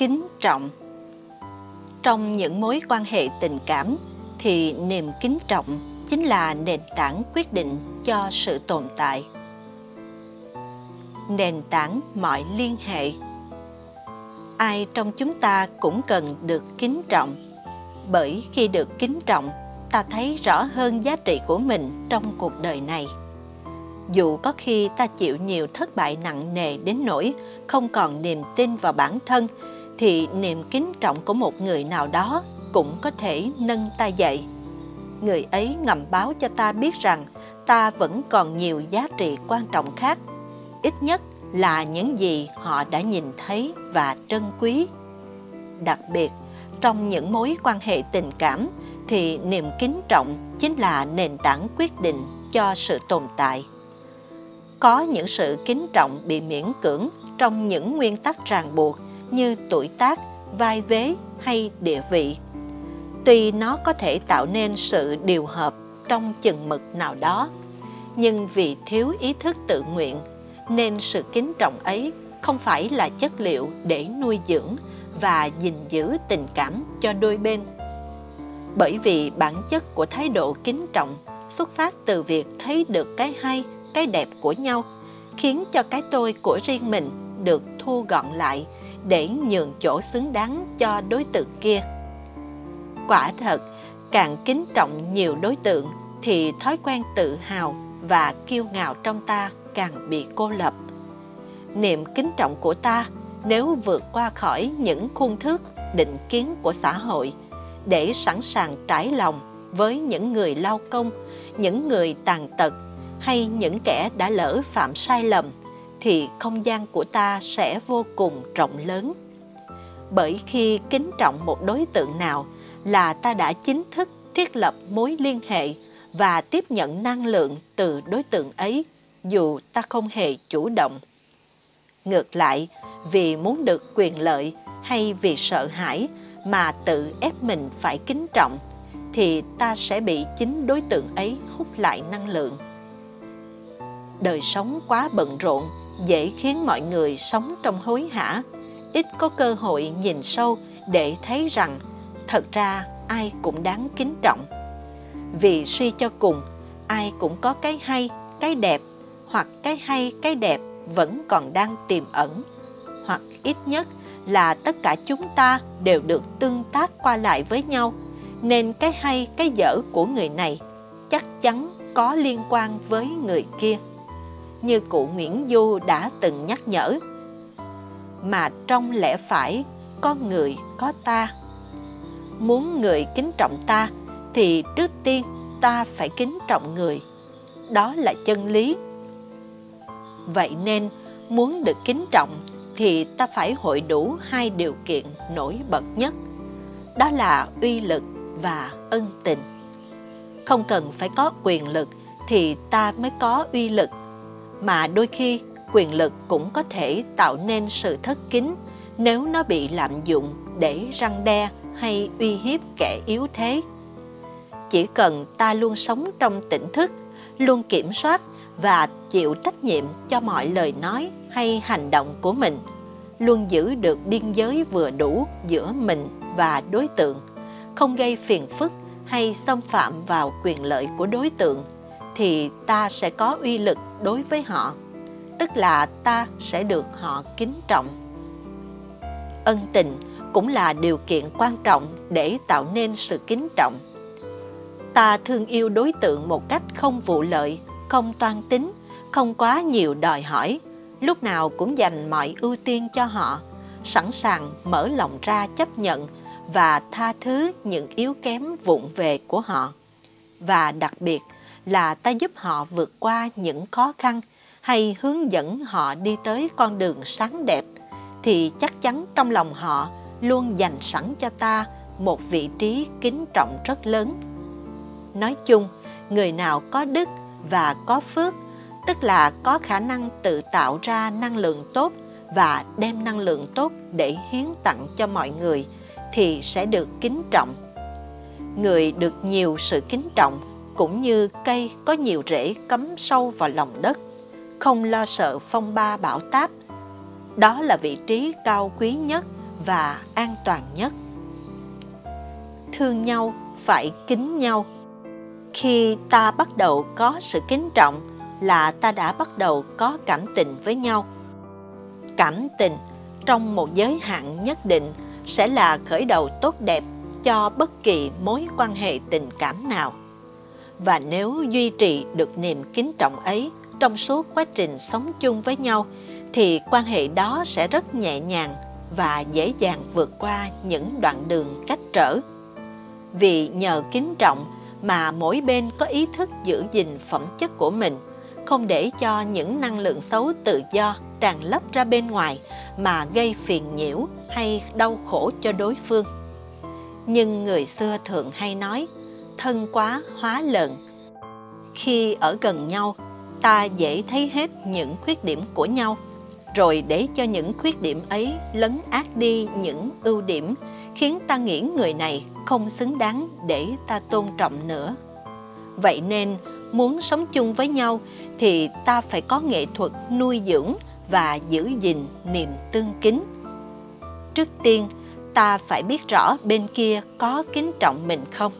kính trọng. Trong những mối quan hệ tình cảm thì niềm kính trọng chính là nền tảng quyết định cho sự tồn tại. Nền tảng mọi liên hệ. Ai trong chúng ta cũng cần được kính trọng, bởi khi được kính trọng, ta thấy rõ hơn giá trị của mình trong cuộc đời này. Dù có khi ta chịu nhiều thất bại nặng nề đến nỗi không còn niềm tin vào bản thân thì niềm kính trọng của một người nào đó cũng có thể nâng ta dậy. Người ấy ngầm báo cho ta biết rằng ta vẫn còn nhiều giá trị quan trọng khác, ít nhất là những gì họ đã nhìn thấy và trân quý. Đặc biệt, trong những mối quan hệ tình cảm thì niềm kính trọng chính là nền tảng quyết định cho sự tồn tại. Có những sự kính trọng bị miễn cưỡng trong những nguyên tắc ràng buộc như tuổi tác, vai vế hay địa vị. Tuy nó có thể tạo nên sự điều hợp trong chừng mực nào đó, nhưng vì thiếu ý thức tự nguyện, nên sự kính trọng ấy không phải là chất liệu để nuôi dưỡng và gìn giữ tình cảm cho đôi bên. Bởi vì bản chất của thái độ kính trọng xuất phát từ việc thấy được cái hay, cái đẹp của nhau, khiến cho cái tôi của riêng mình được thu gọn lại để nhường chỗ xứng đáng cho đối tượng kia. Quả thật, càng kính trọng nhiều đối tượng thì thói quen tự hào và kiêu ngạo trong ta càng bị cô lập. Niềm kính trọng của ta nếu vượt qua khỏi những khuôn thước, định kiến của xã hội để sẵn sàng trải lòng với những người lao công, những người tàn tật hay những kẻ đã lỡ phạm sai lầm thì không gian của ta sẽ vô cùng rộng lớn. Bởi khi kính trọng một đối tượng nào là ta đã chính thức thiết lập mối liên hệ và tiếp nhận năng lượng từ đối tượng ấy, dù ta không hề chủ động. Ngược lại, vì muốn được quyền lợi hay vì sợ hãi mà tự ép mình phải kính trọng, thì ta sẽ bị chính đối tượng ấy hút lại năng lượng. Đời sống quá bận rộn dễ khiến mọi người sống trong hối hả. Ít có cơ hội nhìn sâu để thấy rằng, thật ra ai cũng đáng kính trọng. Vì suy cho cùng, ai cũng có cái hay, cái đẹp, hoặc cái hay, cái đẹp vẫn còn đang tiềm ẩn. Hoặc ít nhất là tất cả chúng ta đều được tương tác qua lại với nhau, nên cái hay, cái dở của người này chắc chắn có liên quan với người kia như cụ Nguyễn Du đã từng nhắc nhở. Mà trong lẽ phải, có người có ta. Muốn người kính trọng ta, thì trước tiên ta phải kính trọng người. Đó là chân lý. Vậy nên, muốn được kính trọng, thì ta phải hội đủ hai điều kiện nổi bật nhất. Đó là uy lực và ân tình. Không cần phải có quyền lực, thì ta mới có uy lực mà đôi khi quyền lực cũng có thể tạo nên sự thất kính nếu nó bị lạm dụng để răng đe hay uy hiếp kẻ yếu thế. Chỉ cần ta luôn sống trong tỉnh thức, luôn kiểm soát và chịu trách nhiệm cho mọi lời nói hay hành động của mình, luôn giữ được biên giới vừa đủ giữa mình và đối tượng, không gây phiền phức hay xâm phạm vào quyền lợi của đối tượng thì ta sẽ có uy lực đối với họ, tức là ta sẽ được họ kính trọng. Ân tình cũng là điều kiện quan trọng để tạo nên sự kính trọng. Ta thương yêu đối tượng một cách không vụ lợi, không toan tính, không quá nhiều đòi hỏi, lúc nào cũng dành mọi ưu tiên cho họ, sẵn sàng mở lòng ra chấp nhận và tha thứ những yếu kém vụng về của họ. Và đặc biệt là ta giúp họ vượt qua những khó khăn hay hướng dẫn họ đi tới con đường sáng đẹp, thì chắc chắn trong lòng họ luôn dành sẵn cho ta một vị trí kính trọng rất lớn. Nói chung, người nào có đức và có phước, tức là có khả năng tự tạo ra năng lượng tốt và đem năng lượng tốt để hiến tặng cho mọi người, thì sẽ được kính trọng. Người được nhiều sự kính trọng cũng như cây có nhiều rễ cắm sâu vào lòng đất. Không lo sợ phong ba bão táp. Đó là vị trí cao quý nhất và an toàn nhất. Thương nhau, phải kính nhau. Khi ta bắt đầu có sự kính trọng là ta đã bắt đầu có cảm tình với nhau. Cảm tình trong một giới hạn nhất định sẽ là khởi đầu tốt đẹp cho bất kỳ mối quan hệ tình cảm nào và nếu duy trì được niềm kính trọng ấy trong suốt quá trình sống chung với nhau, thì quan hệ đó sẽ rất nhẹ nhàng và dễ dàng vượt qua những đoạn đường cách trở. Vì nhờ kính trọng mà mỗi bên có ý thức giữ gìn phẩm chất của mình, không để cho những năng lượng xấu tự do tràn lấp ra bên ngoài mà gây phiền nhiễu hay đau khổ cho đối phương. Nhưng người xưa thường hay nói thân quá hóa lợn. Khi ở gần nhau, ta dễ thấy hết những khuyết điểm của nhau. Rồi để cho những khuyết điểm ấy lấn át đi những ưu điểm, khiến ta nghĩ người này không xứng đáng để ta tôn trọng nữa. Vậy nên, muốn sống chung với nhau thì ta phải có nghệ thuật nuôi dưỡng và giữ gìn niềm tương kính. Trước tiên, ta phải biết rõ bên kia có kính trọng mình không?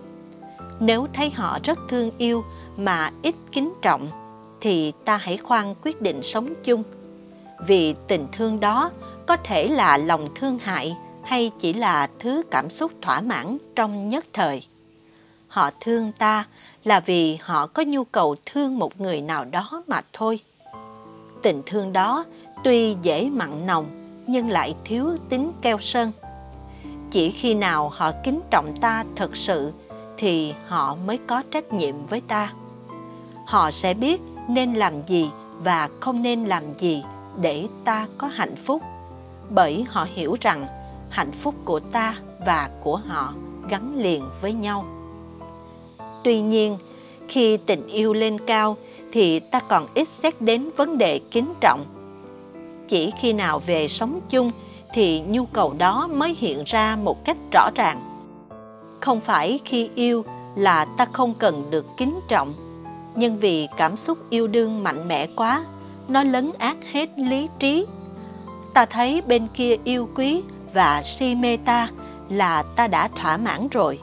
Nếu thấy họ rất thương yêu mà ít kính trọng, thì ta hãy khoan quyết định sống chung. Vì tình thương đó có thể là lòng thương hại hay chỉ là thứ cảm xúc thỏa mãn trong nhất thời. Họ thương ta là vì họ có nhu cầu thương một người nào đó mà thôi. Tình thương đó tuy dễ mặn nồng nhưng lại thiếu tính keo sơn. Chỉ khi nào họ kính trọng ta thật sự thì họ mới có trách nhiệm với ta. Họ sẽ biết nên làm gì và không nên làm gì để ta có hạnh phúc. Bởi họ hiểu rằng hạnh phúc của ta và của họ gắn liền với nhau. Tuy nhiên, khi tình yêu lên cao thì ta còn ít xét đến vấn đề kính trọng. Chỉ khi nào về sống chung thì nhu cầu đó mới hiện ra một cách rõ ràng không phải khi yêu là ta không cần được kính trọng. Nhưng vì cảm xúc yêu đương mạnh mẽ quá, nó lấn át hết lý trí. Ta thấy bên kia yêu quý và si mê ta là ta đã thỏa mãn rồi.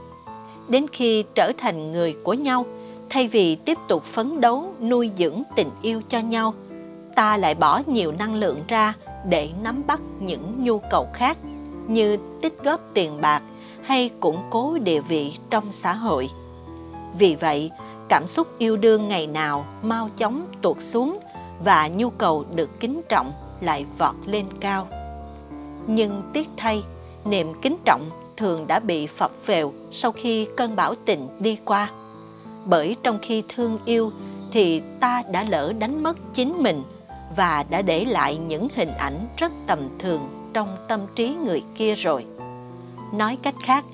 Đến khi trở thành người của nhau, thay vì tiếp tục phấn đấu, nuôi dưỡng tình yêu cho nhau, ta lại bỏ nhiều năng lượng ra để nắm bắt những nhu cầu khác như tích góp tiền bạc hay củng cố địa vị trong xã hội. Vì vậy, cảm xúc yêu đương ngày nào mau chóng tuột xuống và nhu cầu được kính trọng lại vọt lên cao. Nhưng tiếc thay, niềm kính trọng thường đã bị phập phèo sau khi cơn bão tình đi qua. Bởi trong khi thương yêu thì ta đã lỡ đánh mất chính mình và đã để lại những hình ảnh rất tầm thường trong tâm trí người kia rồi nói cách khác,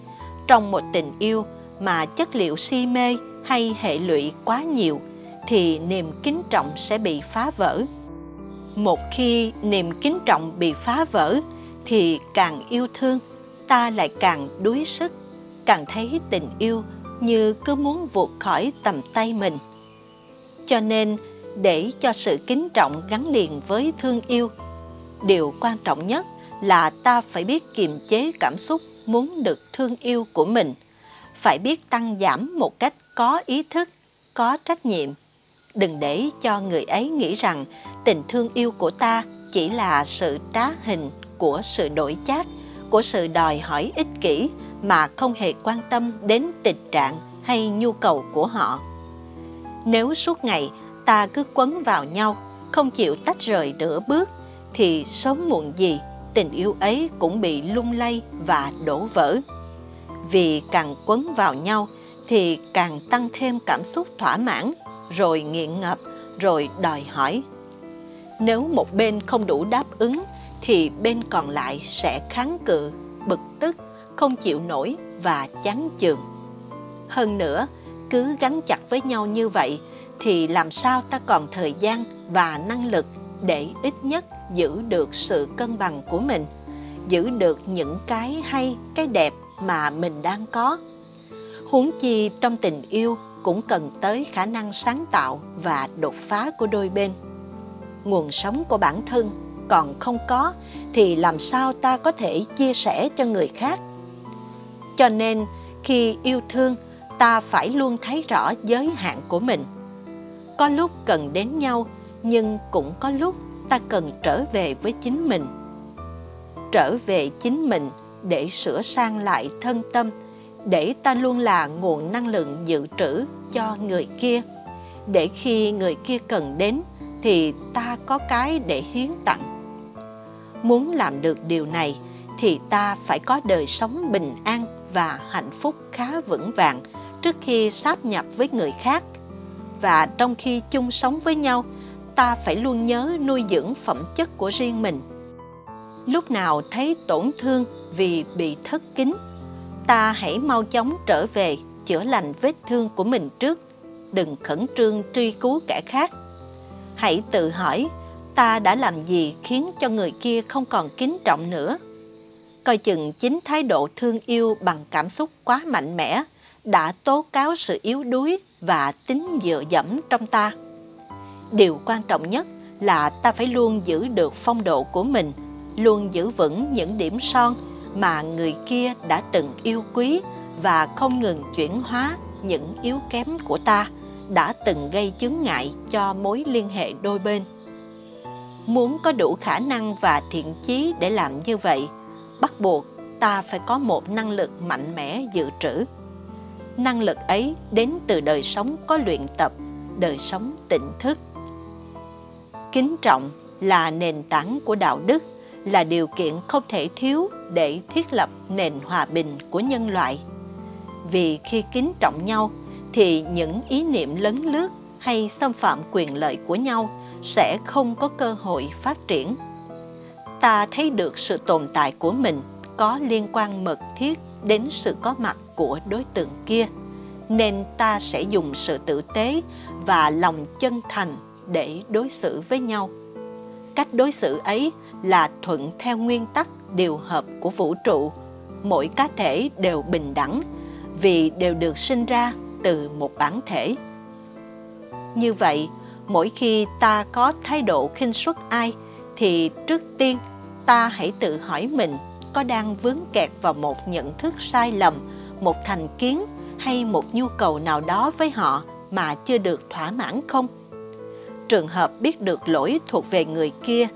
trong một tình yêu mà chất liệu si mê hay hệ lụy quá nhiều, thì niềm kính trọng sẽ bị phá vỡ. Một khi niềm kính trọng bị phá vỡ, thì càng yêu thương, ta lại càng đuối sức. Càng thấy tình yêu như cứ muốn vụt khỏi tầm tay mình. Cho nên, để cho sự kính trọng gắn liền với thương yêu, điều quan trọng nhất là ta phải biết kiềm chế cảm xúc muốn được thương yêu của mình. Phải biết tăng giảm một cách có ý thức, có trách nhiệm. Đừng để cho người ấy nghĩ rằng tình thương yêu của ta chỉ là sự trá hình của sự đổi chác của sự đòi hỏi ích kỷ mà không hề quan tâm đến tình trạng hay nhu cầu của họ. Nếu suốt ngày ta cứ quấn vào nhau, không chịu tách rời nửa bước, thì sớm muộn gì tình yêu ấy cũng bị lung lay và đổ vỡ. Vì càng quấn vào nhau thì càng tăng thêm cảm xúc thỏa mãn, rồi nghiện ngập, rồi đòi hỏi. Nếu một bên không đủ đáp ứng thì bên còn lại sẽ kháng cự, bực tức, không chịu nổi và chán chường. Hơn nữa, cứ gắn chặt với nhau như vậy thì làm sao ta còn thời gian và năng lực để ít nhất giữ được sự cân bằng của mình, giữ được những cái hay, cái đẹp mà mình đang có. Huống chi trong tình yêu cũng cần tới khả năng sáng tạo và đột phá của đôi bên. Nguồn sống của bản thân còn không có thì làm sao ta có thể chia sẻ cho người khác? Cho nên, khi yêu thương, ta phải luôn thấy rõ giới hạn của mình. Có lúc cần đến nhau nhưng cũng có lúc ta cần trở về với chính mình. Trở về chính mình để sửa sang lại thân tâm, để ta luôn là nguồn năng lượng dự trữ cho người kia. Để khi người kia cần đến thì ta có cái để hiến tặng. Muốn làm được điều này thì ta phải có đời sống bình an và hạnh phúc khá vững vàng trước khi sáp nhập với người khác. Và trong khi chung sống với nhau ta phải luôn nhớ nuôi dưỡng phẩm chất của riêng mình. Lúc nào thấy tổn thương vì bị thất kính, ta hãy mau chóng trở về chữa lành vết thương của mình trước. Đừng khẩn trương truy cứu kẻ khác. Hãy tự hỏi, ta đã làm gì khiến cho người kia không còn kính trọng nữa? Coi chừng chính thái độ thương yêu bằng cảm xúc quá mạnh mẽ đã tố cáo sự yếu đuối và tính dựa dẫm trong ta điều quan trọng nhất là ta phải luôn giữ được phong độ của mình, luôn giữ vững những điểm son mà người kia đã từng yêu quý và không ngừng chuyển hóa những yếu kém của ta đã từng gây chướng ngại cho mối liên hệ đôi bên. Muốn có đủ khả năng và thiện chí để làm như vậy, bắt buộc ta phải có một năng lực mạnh mẽ dự trữ. Năng lực ấy đến từ đời sống có luyện tập, đời sống tỉnh thức kính trọng là nền tảng của đạo đức, là điều kiện không thể thiếu để thiết lập nền hòa bình của nhân loại. Vì khi kính trọng nhau, thì những ý niệm lấn lướt hay xâm phạm quyền lợi của nhau sẽ không có cơ hội phát triển. Ta thấy được sự tồn tại của mình có liên quan mật thiết đến sự có mặt của đối tượng kia, nên ta sẽ dùng sự tử tế và lòng chân thành để đối xử với nhau. Cách đối xử ấy là thuận theo nguyên tắc điều hợp của vũ trụ. Mỗi cá thể đều bình đẳng vì đều được sinh ra từ một bản thể. Như vậy, mỗi khi ta có thái độ khinh suất ai, thì trước tiên ta hãy tự hỏi mình có đang vướng kẹt vào một nhận thức sai lầm, một thành kiến hay một nhu cầu nào đó với họ mà chưa được thỏa mãn không? Trường hợp biết được lỗi thuộc về người kia,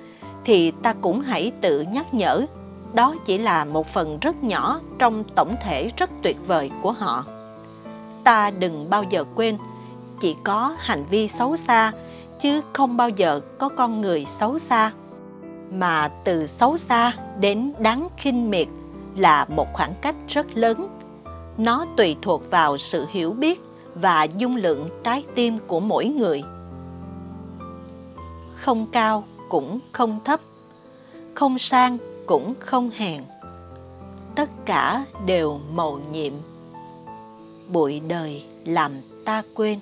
thì ta cũng hãy tự nhắc nhở. Đó chỉ là một phần rất nhỏ trong tổng thể rất tuyệt vời của họ. Ta đừng bao giờ quên, chỉ có hành vi xấu xa, chứ không bao giờ có con người xấu xa. Mà từ xấu xa đến đáng khinh miệt là một khoảng cách rất lớn. Nó tùy thuộc vào sự hiểu biết và dung lượng trái tim của mỗi người không cao cũng không thấp, không sang cũng không hèn. Tất cả đều màu nhiệm. Bụi đời làm ta quên.